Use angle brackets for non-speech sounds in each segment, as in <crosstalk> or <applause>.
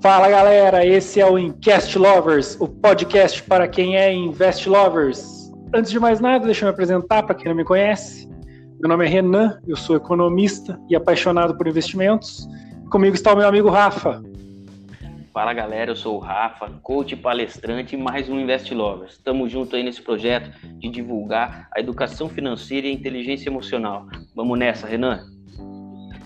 Fala galera, esse é o Incast Lovers, o podcast para quem é Invest Lovers. Antes de mais nada, deixa eu me apresentar para quem não me conhece. Meu nome é Renan, eu sou economista e apaixonado por investimentos. Comigo está o meu amigo Rafa. Fala galera, eu sou o Rafa, coach palestrante e mais um Invest Lovers. Estamos juntos aí nesse projeto de divulgar a educação financeira e a inteligência emocional. Vamos nessa, Renan?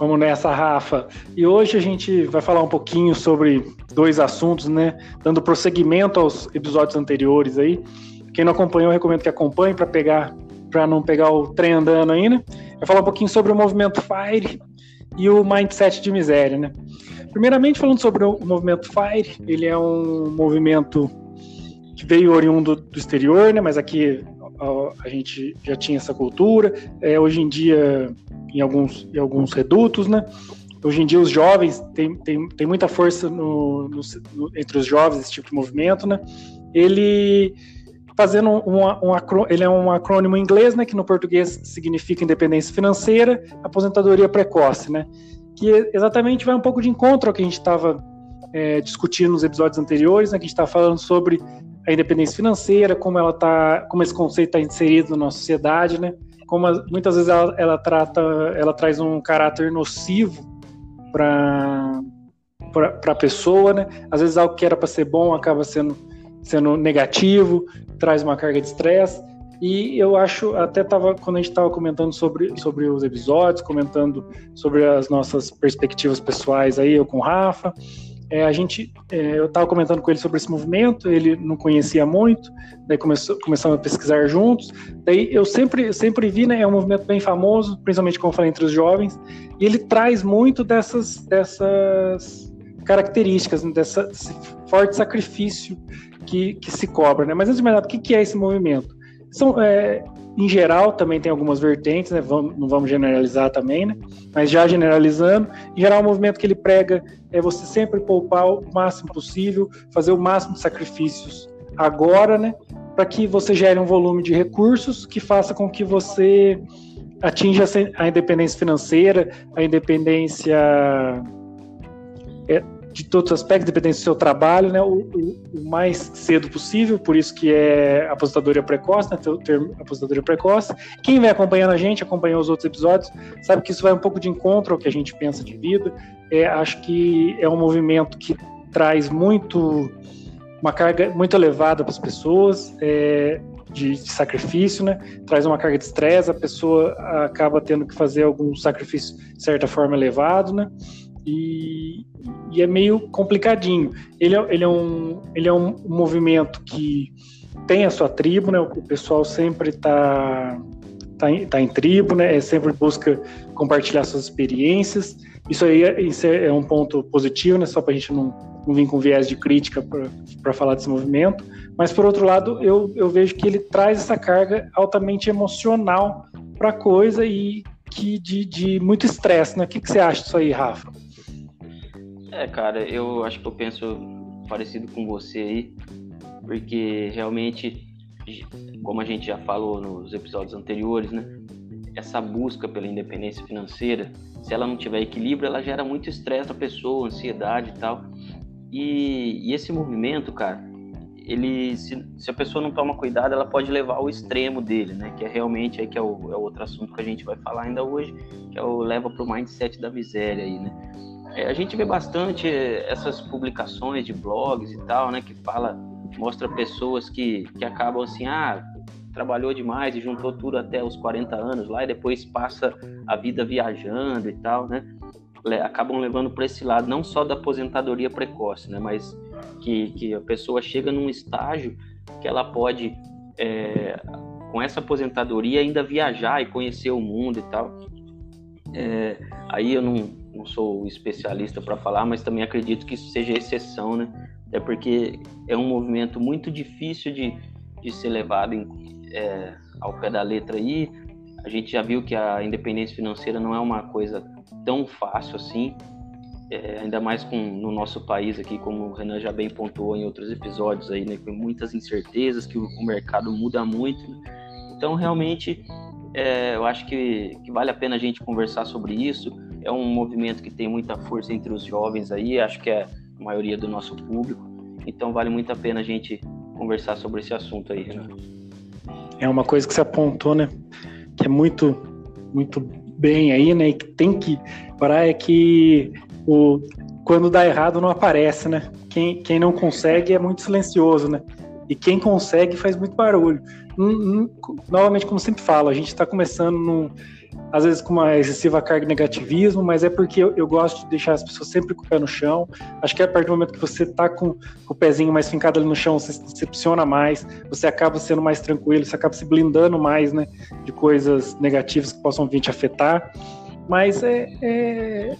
Vamos nessa, Rafa. E hoje a gente vai falar um pouquinho sobre dois assuntos, né? Dando prosseguimento aos episódios anteriores aí. Quem não acompanhou, eu recomendo que acompanhe para pegar, para não pegar o trem andando ainda. Né? Vai falar um pouquinho sobre o movimento FIRE e o mindset de miséria, né? Primeiramente, falando sobre o movimento FIRE, ele é um movimento que veio oriundo do exterior, né? Mas aqui a, gente já tinha essa cultura. É, hoje em dia em alguns, em alguns redutos, né? Hoje em dia os jovens tem, tem, tem muita força no, no, no, entre os jovens esse tipo de movimento, né? Ele fazendo um, ele é um acrônimo em inglês, né? Que no português significa independência financeira, aposentadoria precoce, né? Que exatamente vai um pouco de encontro ao que a gente estava é, discutindo nos episódios anteriores, né? Que a gente está falando sobre a independência financeira, como ela tá, como esse conceito está inserido na nossa sociedade, né? como muitas vezes ela, ela trata, ela traz um caráter nocivo para para a pessoa, né? Às vezes algo que era para ser bom acaba sendo sendo negativo, traz uma carga de estresse. E eu acho, até tava quando a gente estava comentando sobre, sobre os episódios, comentando sobre as nossas perspectivas pessoais aí, eu com o Rafa, é, a gente, é, eu estava comentando com ele sobre esse movimento, ele não conhecia muito, daí começou, começamos a pesquisar juntos. Daí eu sempre, sempre vi, né, é um movimento bem famoso, principalmente como eu falei entre os jovens, e ele traz muito dessas, dessas características, né, dessa, desse forte sacrifício que, que se cobra. Né? Mas antes de mais nada, o que, que é esse movimento? São, é, em geral, também tem algumas vertentes, né? Vamos, não vamos generalizar também, né? Mas já generalizando, em geral, o movimento que ele prega é você sempre poupar o máximo possível, fazer o máximo de sacrifícios agora, né? Para que você gere um volume de recursos que faça com que você atinja a independência financeira, a independência de todos os aspectos, dependendo do seu trabalho, né, o, o, o, mais cedo possível, por isso que é aposentadoria precoce, né, aposentadoria precoce. Quem vem acompanhando a gente, acompanhou os outros episódios, sabe que isso vai um pouco de encontro ao que a gente pensa de vida. É, acho que é um movimento que traz muito uma carga muito elevada para as pessoas, é, de, de, sacrifício, né? Traz uma carga de estresse, a pessoa acaba tendo que fazer algum sacrifício de certa forma elevado, né? E, e é meio complicadinho. Ele é, ele é, um, ele é um movimento que tem a sua tribo, né? O pessoal sempre está tá em, tá em tribo, né? É sempre busca compartilhar suas experiências. Isso aí é, isso é um ponto positivo, né? Só para a gente não, não vir com viés de crítica para falar desse movimento. Mas, por outro lado, eu, eu vejo que ele traz essa carga altamente emocional para a coisa e que de, de muito estresse, né? O que, que você acha disso aí, Rafa? É, cara, eu acho que eu penso parecido com você aí, porque realmente, como a gente já falou nos episódios anteriores, né? Essa busca pela independência financeira, se ela não tiver equilíbrio, ela gera muito estresse na pessoa, ansiedade e tal. E, e esse movimento, cara, ele se, se, a pessoa não toma cuidado, ela pode levar ao extremo dele, né? Que é realmente aí que é o, é outro assunto que a gente vai falar ainda hoje, que é o leva para o mindset da miséria aí, né? É, a gente vê bastante essas publicações de blogs e tal, né, que fala, mostra pessoas que, que acabam assim, ah, trabalhou demais e juntou tudo até os 40 anos lá e depois passa a vida viajando e tal, né? Acabam levando para esse lado, não só da aposentadoria precoce, né? Mas que, que a pessoa chega num estágio que ela pode, é, com essa aposentadoria, ainda viajar e conhecer o mundo e tal. É, aí eu não, não sou especialista para falar, mas também acredito que isso seja exceção, né? É porque é um movimento muito difícil de, de ser levado em, é, ao pé da letra aí. A gente já viu que a independência financeira não é uma coisa tão fácil assim, é, ainda mais com, no nosso país aqui, como o Renan já bem pontuou em outros episódios aí, né, com muitas incertezas, que o, o mercado muda muito. Né? Então, realmente, é, eu acho que, que vale a pena a gente conversar sobre isso. É um movimento que tem muita força entre os jovens aí. Acho que é maioria do nosso público. Então vale muito a pena a gente conversar sobre esse assunto aí, Renan. É uma coisa que você apontou, né? Que é muito, muito bem aí, né? E que tem que parar é que o, quando dá errado não aparece, né? Quem, quem não consegue é muito silencioso, né? E quem consegue faz muito barulho. Hum, hum, novamente, como sempre falo, a gente está começando num, às vezes com uma excessiva carga de negativismo, mas é porque eu, eu, gosto de deixar as pessoas sempre com o pé no chão. Acho que a partir do momento que você está com, o pezinho mais fincado ali no chão, você se decepciona mais, você acaba sendo mais tranquilo, você acaba se blindando mais né, de coisas negativas que possam vir te afetar. Mas é, é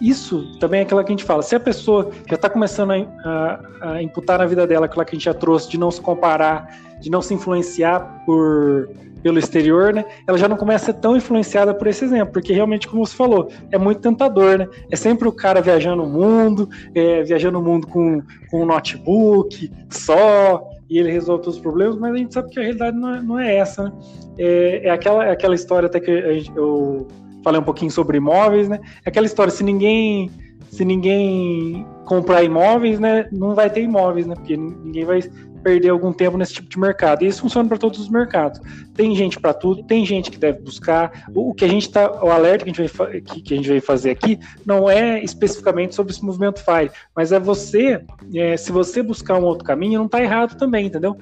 isso também é aquilo que a gente fala. Se a pessoa já está começando a, a, a, imputar na vida dela aquilo que a gente já trouxe, de não se comparar, de não se influenciar por pelo exterior, né? Ela já não começa a ser tão influenciada por esse exemplo, porque realmente, como você falou, é muito tentador, né? É sempre o cara viajando o mundo, é, viajando o mundo com, com um notebook só, e ele resolve todos os problemas, mas a gente sabe que a realidade não é, não é essa, né? É, é, aquela, é aquela história até que gente, eu falei um pouquinho sobre imóveis, né? É aquela história, se ninguém se ninguém comprar imóveis, né, não vai ter imóveis, né? Porque ninguém vai perder algum tempo nesse tipo de mercado. E isso funciona para todos os mercados. Tem gente para tudo, tem gente que deve buscar. O, que a gente está, o alerta que a, gente vai, que, que, a gente vai fazer aqui não é especificamente sobre esse movimento FIRE, mas é você, é, se você buscar um outro caminho, não está errado também, entendeu?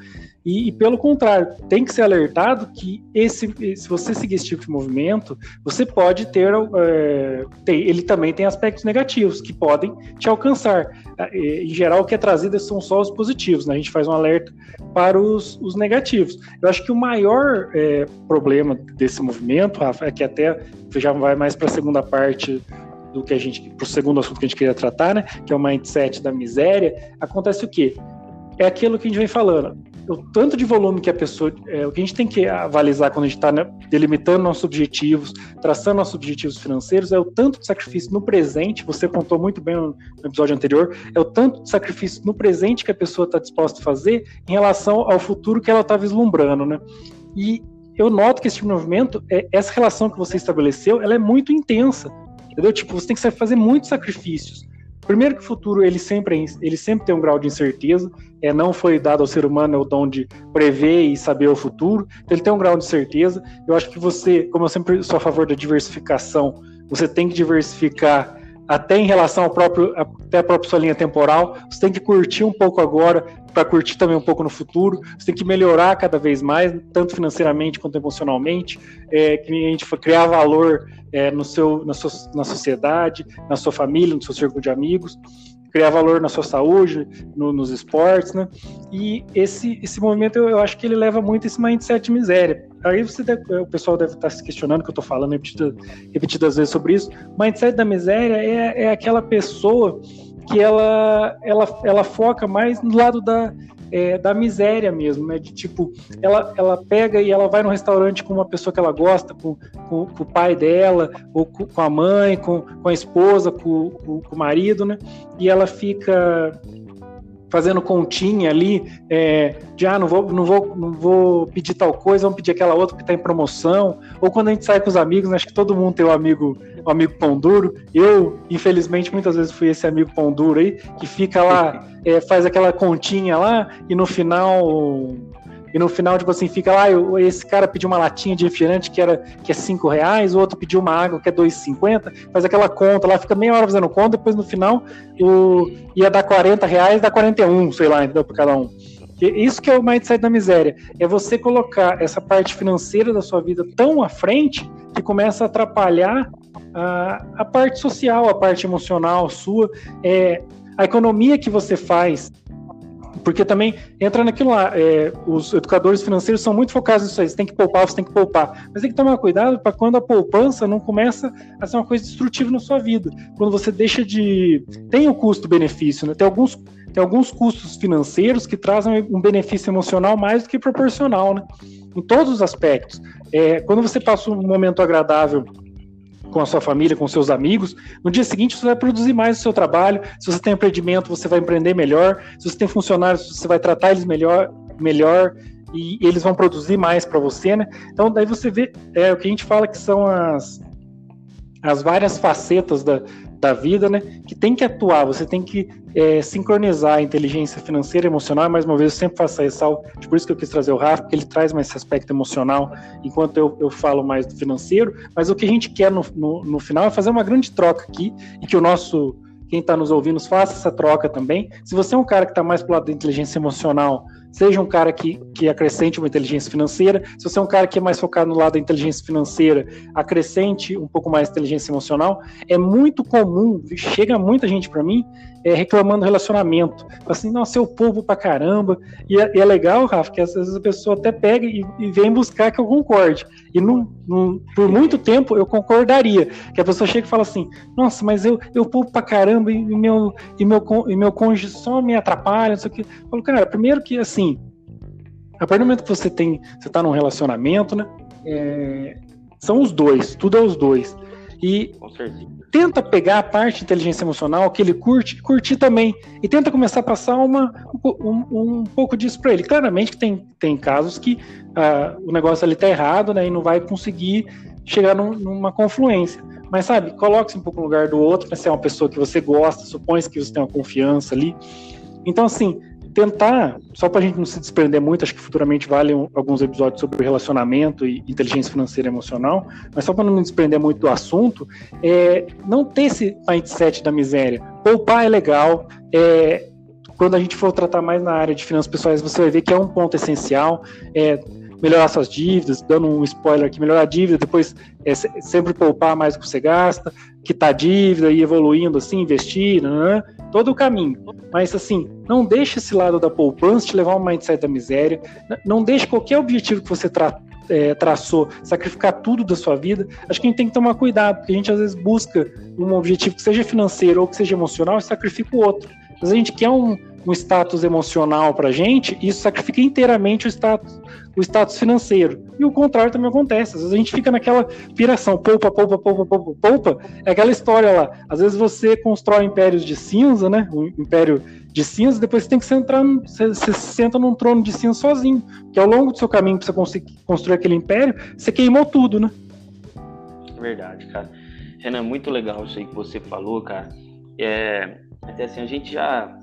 E, e, pelo contrário, tem que ser alertado que esse, se você seguir esse tipo de movimento, você pode ter, é, ele também tem aspectos negativos que podem te alcançar. É, em geral, o que é trazido são só os positivos, né? a gente faz um alerta para os, os negativos. Eu acho que o maior é, problema desse movimento, Rafa, é que até já vai mais para a segunda parte do que a gente, para o segundo assunto que a gente queria tratar, né? Que é o mindset da miséria. Acontece o quê? É aquilo que a gente vem falando o tanto de volume que a pessoa. É, o que a gente tem que avalizar quando a gente está né, delimitando nossos objetivos, traçando nossos objetivos financeiros, é o tanto de sacrifício no presente, você contou muito bem no, episódio anterior, é o tanto de sacrifício no presente que a pessoa está disposta a fazer em relação ao futuro que ela está vislumbrando, né? E eu noto que esse tipo de movimento, é, essa relação que você estabeleceu, ela é muito intensa, entendeu? Tipo, você tem que fazer muitos sacrifícios. Primeiro que o futuro ele sempre, é ele sempre tem um grau de incerteza, é, não foi dado ao ser humano o dom de prever e saber o futuro, então ele tem um grau de certeza. Eu acho que você, como eu sempre sou a favor da diversificação, você tem que diversificar até em relação ao próprio, até a própria sua linha temporal. Você tem que curtir um pouco agora para curtir também um pouco no futuro. Você tem que melhorar cada vez mais, tanto financeiramente quanto emocionalmente. É, que a gente criar valor é, no seu, na, sua, na sociedade, na sua família, no seu círculo de amigos criar valor na sua saúde, no, nos esportes, né? E esse, esse movimento eu, eu, acho que ele leva muito esse mindset de miséria. Aí você deve, o pessoal deve estar se questionando que eu estou falando repetidas, repetidas vezes sobre isso. Mindset da miséria é, é aquela pessoa que ela, ela, ela foca mais no lado da, é, da miséria mesmo, né? De tipo, ela, ela pega e ela vai no restaurante com uma pessoa que ela gosta, com, com, com o pai dela, ou com, com, a mãe, com, com a esposa, com, com, o marido, né? E ela fica fazendo continha ali, é, de ah, não vou, não, vou, não vou pedir tal coisa, vamos pedir aquela outra que está em promoção. Ou quando a gente sai com os amigos, né, acho que todo mundo tem um amigo, um amigo pão duro. Eu, infelizmente, muitas vezes fui esse amigo pão duro aí, que fica lá, <laughs> é, faz aquela continha lá e no final e no final, tipo assim, fica lá, eu, esse cara pediu uma latinha de refrigerante que, era, que é 5 reais, o outro pediu uma água que é 2,50, faz aquela conta lá, fica meia hora fazendo conta, depois no final o, ia dar 40 reais, dá 41, sei lá, entendeu, por cada um. Isso que é o mindset da miséria. É você colocar essa parte financeira da sua vida tão à frente que começa a atrapalhar a, a parte social, a parte emocional sua. É, a economia que você faz porque também entra naquilo lá, é, os educadores financeiros são muito focados nisso aí, você tem que poupar, você tem que poupar. Mas tem que tomar cuidado para quando a poupança não começa a ser uma coisa destrutiva na sua vida. Quando você deixa de. Tem o custo-benefício, né? Tem alguns, tem alguns custos financeiros que trazem um benefício emocional mais do que proporcional, né? Em todos os aspectos. É, quando você passa um momento agradável com a sua família, com seus amigos. No dia seguinte, você vai produzir mais o seu trabalho. Se você tem empreendimento, você vai empreender melhor. Se você tem funcionários, você vai tratar eles melhor, melhor e eles vão produzir mais para você, né? Então, daí você vê é, o que a gente fala que são as, as várias facetas da, da vida, né? Que tem que atuar, você tem que é, sincronizar a inteligência financeira e emocional. Mais uma vez, eu sempre faço essa ressalva, por isso que eu quis trazer o Rafa, porque ele traz mais esse aspecto emocional, enquanto eu, eu falo mais do financeiro. Mas o que a gente quer no, no, no final é fazer uma grande troca aqui e que o nosso quem está nos ouvindo faça essa troca também. Se você é um cara que está mais pro lado da inteligência emocional, seja um cara que, que acrescente uma inteligência financeira. Se você é um cara que é mais focado no lado da inteligência financeira, acrescente um pouco mais inteligência emocional. É muito comum, chega muita gente para mim é, reclamando do relacionamento. Assim, nossa, eu povo pra caramba. E é, é, legal, Rafa, que às vezes a pessoa até pega e, e vem buscar que eu concorde. E não, não, por muito tempo eu concordaria. Que a pessoa chega e fala assim, nossa, mas eu, eu povo pra caramba e meu, e meu, e meu cônjuge só me atrapalha, não sei o que. Eu falo, cara, primeiro que assim, assim, a partir do momento que você tem, você tá num relacionamento, né? É, são os dois, tudo é os dois. E tenta pegar a parte de inteligência emocional que ele curte, curtir também. E tenta começar a passar uma, um, um pouco disso para ele. Claramente que tem, tem casos que uh, o negócio ali tá errado, né? E não vai conseguir chegar num, numa confluência. Mas sabe, coloque-se um pouco no lugar do outro, né? Se é uma pessoa que você gosta, supõe que você tem uma confiança ali. Então, assim, tentar, só para a gente não se desprender muito, acho que futuramente valem alguns episódios sobre relacionamento e inteligência financeira e emocional, mas só para não me desprender muito do assunto, é não ter esse mindset da miséria. Poupar é legal, é, quando a gente for tratar mais na área de finanças pessoais, você vai ver que é um ponto essencial. É, melhorar suas dívidas, dando um spoiler aqui, melhorar a dívida, depois é, sempre poupar mais do que você gasta, quitar dívida e evoluindo assim, investir, né? Todo o caminho. Mas assim, não deixe esse lado da poupança te levar um mindset da miséria, não deixe qualquer objetivo que você tra é, traçou sacrificar tudo da sua vida. Acho que a gente tem que tomar cuidado, porque a gente às vezes busca um objetivo que seja financeiro ou que seja emocional e sacrifica o outro. Às vezes a gente quer um, um status emocional pra gente, e isso sacrifica inteiramente o status, o status financeiro. E o contrário também acontece. Às vezes a gente fica naquela piração, poupa, poupa, poupa, poupa, poupa. É aquela história lá. Às vezes você constrói impérios de cinza, né? Um império de cinza, depois você tem que sentar, você, você senta num trono de cinza sozinho. Que ao longo do seu caminho para você conseguir construir aquele império, você queimou tudo, né? Verdade, cara. Renan, muito legal isso aí que você falou, cara. É, até assim, a gente já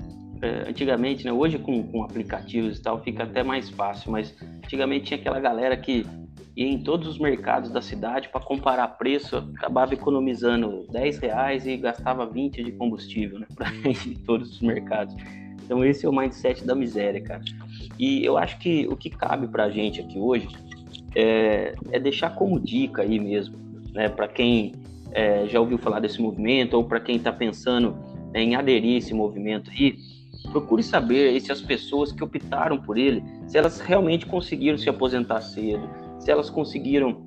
é, antigamente, né? Hoje com, com aplicativos e tal fica até mais fácil, mas antigamente tinha aquela galera que ia em todos os mercados da cidade para comparar preço, acabava economizando 10 reais e gastava 20 de combustível, né? <laughs> Para ir em todos os mercados. Então esse é o mindset da miséria, cara. E eu acho que o que cabe para a gente aqui hoje é, é, deixar como dica aí mesmo, né? Para quem é, já ouviu falar desse movimento ou para quem está pensando em aderir a esse movimento aí, procure saber se as pessoas que optaram por ele, se elas realmente conseguiram se aposentar cedo, se elas conseguiram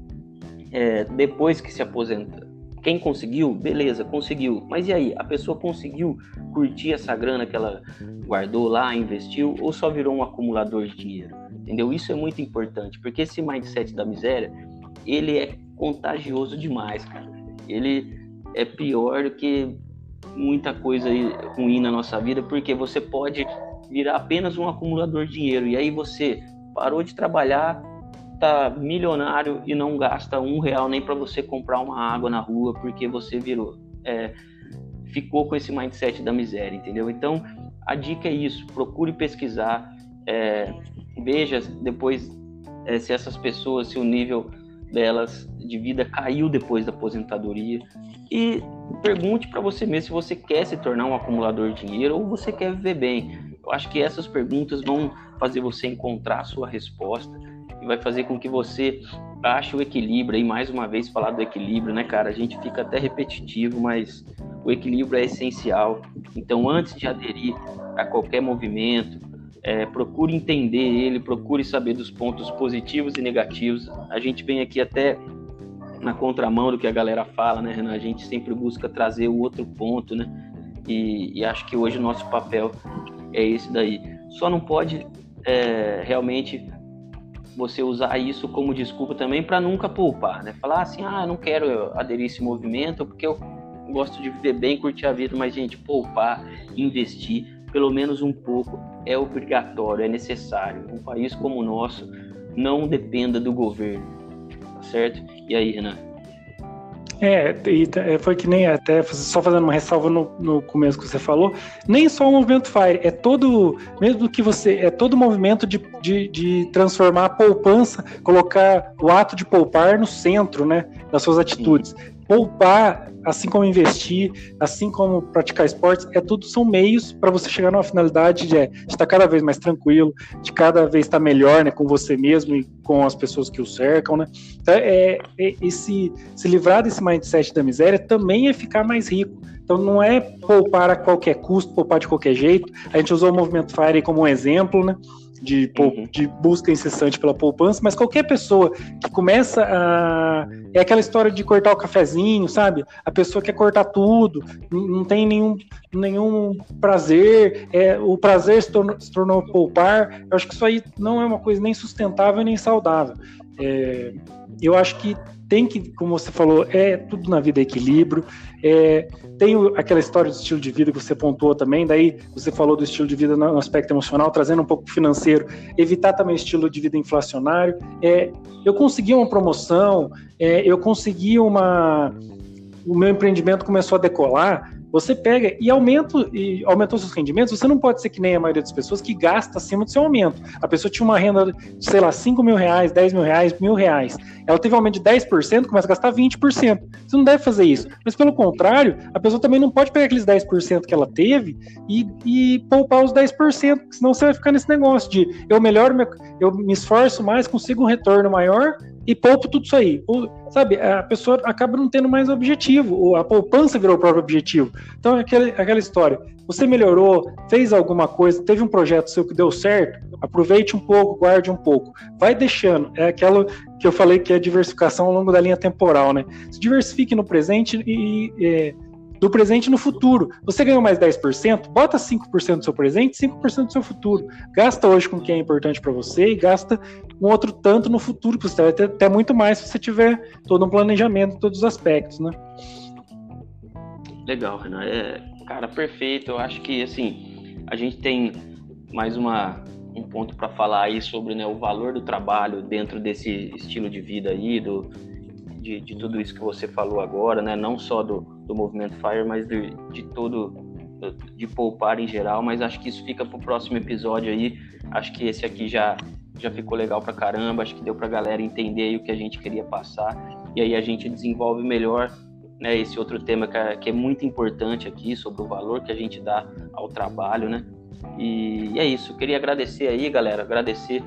é, depois que se aposenta. Quem conseguiu, beleza, conseguiu. Mas e aí, a pessoa conseguiu curtir essa grana que ela guardou lá, investiu, ou só virou um acumulador de dinheiro? Entendeu? Isso é muito importante, porque esse mindset da miséria, ele é contagioso demais, cara. Ele é pior do que muita coisa ruim na nossa vida, porque você pode virar apenas um acumulador de dinheiro e aí você parou de trabalhar, tá milionário e não gasta um real nem para você comprar uma água na rua porque você virou, é, ficou com esse mindset da miséria, entendeu? Então a dica é isso: procure pesquisar, é, veja depois é, se essas pessoas, se o nível delas de vida caiu depois da aposentadoria e pergunte para você mesmo se você quer se tornar um acumulador de dinheiro ou você quer viver bem. Eu acho que essas perguntas vão fazer você encontrar a sua resposta e vai fazer com que você ache o equilíbrio. E mais uma vez falar do equilíbrio, né, cara? A gente fica até repetitivo, mas o equilíbrio é essencial. Então, antes de aderir a qualquer movimento, é, procure entender ele, procure saber dos pontos positivos e negativos. A gente vem aqui até na contramão do que a galera fala, né, Renan? A gente sempre busca trazer o outro ponto, né? E, e acho que hoje o nosso papel é esse daí. Só não pode é, realmente você usar isso como desculpa também para nunca poupar, né? Falar assim, ah, eu não quero aderir esse movimento porque eu gosto de viver bem, curtir a vida, mas gente, poupar, investir, pelo menos um pouco, é obrigatório, é necessário. Um país como o nosso não dependa do governo, tá certo? E aí, Renan? É, e é, foi que nem até só fazendo uma ressalva no, no começo que você falou, nem só o movimento FIRE, é todo, mesmo que você, é todo o movimento de, de, de, transformar a poupança, colocar o ato de poupar no centro, né, das suas atitudes. Poupar assim como investir, assim como praticar esportes, é tudo são meios para você chegar numa finalidade de, é, estar cada vez mais tranquilo, de cada vez estar melhor, né, com você mesmo e com as pessoas que o cercam, né? Então, é, é esse se livrar desse mindset da miséria também é ficar mais rico. Então não é poupar a qualquer custo, poupar de qualquer jeito. A gente usou o movimento FIRE como um exemplo, né? De, uhum. de busca incessante pela poupança, mas qualquer pessoa que começa a. É aquela história de cortar o cafezinho, sabe? A pessoa quer cortar tudo, não tem nenhum, nenhum prazer, é, o prazer se tornou, se tornou poupar. Eu acho que isso aí não é uma coisa nem sustentável nem saudável. É, eu acho que tem que, como você falou, é tudo na vida é equilíbrio. É, tem aquela história do estilo de vida que você pontuou também, daí você falou do estilo de vida no aspecto emocional, trazendo um pouco financeiro, evitar também estilo de vida inflacionário. É, eu consegui uma promoção, é, eu consegui uma. O meu empreendimento começou a decolar, você pega e aumenta e aumentou seus rendimentos, você não pode ser que nem a maioria das pessoas que gasta acima do seu aumento. A pessoa tinha uma renda de, sei lá, 5 mil reais, 10 mil reais, mil reais. Ela teve um aumento de 10%, começa a gastar 20%. Você não deve fazer isso. Mas pelo contrário, a pessoa também não pode pegar aqueles 10% que ela teve e, e poupar os 10%, senão você vai ficar nesse negócio de eu melhoro, eu me esforço mais, consigo um retorno maior, e poupo tudo isso aí. sabe, a pessoa acaba não tendo mais objetivo, a poupança virou o próprio objetivo. Então é aquela, aquela história. Você melhorou, fez alguma coisa, teve um projeto seu que deu certo, aproveite um pouco, guarde um pouco. Vai deixando. É aquilo que eu falei que é diversificação ao longo da linha temporal, né? Se diversifique no presente e, e é, do presente no futuro. Você ganhou mais 10%, bota 5% do seu presente, 5% do seu futuro. Gasta hoje com o que é importante para você e gasta um outro tanto no futuro, que você vai ter até muito mais se você tiver todo um planejamento em todos os aspectos, né? Legal, Renan. É, cara, perfeito. Eu acho que, assim, a gente tem mais uma, um ponto para falar aí sobre né, o valor do trabalho dentro desse estilo de vida aí, do, de, de tudo isso que você falou agora, né? Não só do, do movimento FIRE, mas de, de todo de poupar em geral, mas acho que isso fica para o próximo episódio aí. Acho que esse aqui já já ficou legal pra caramba, acho que deu pra galera entender o que a gente queria passar. E aí a gente desenvolve melhor né, esse outro tema que é, que é muito importante aqui, sobre o valor que a gente dá ao trabalho, né? E, e é isso, queria agradecer aí, galera, agradecer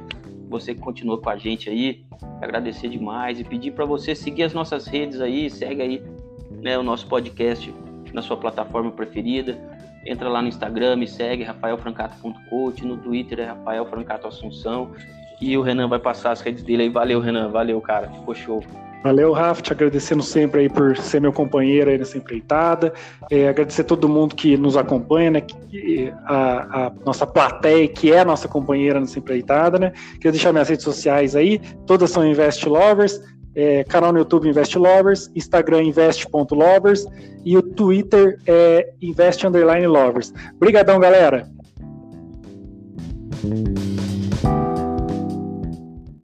você que continuou com a gente aí, agradecer demais e pedir para você seguir as nossas redes aí, segue aí né, o nosso podcast na sua plataforma preferida. Entra lá no Instagram, me segue, rafaelfrancato.coach, no Twitter é Rafael Assunção. E o Renan vai passar as redes dele aí. Valeu, Renan. Valeu, cara. Ficou show. Valeu, Rafa, te agradecendo sempre aí por ser meu companheiro aí nessa empreitada. É, agradecer todo mundo que nos acompanha, né? Que, a, a, nossa plateia, que é a nossa companheira nessa empreitada, né? Queria deixar minhas redes sociais aí, todas são Invest Lovers, é, canal no YouTube Invest Lovers, Instagram invest.lovers e o Twitter é invest_lovers. Obrigadão, galera!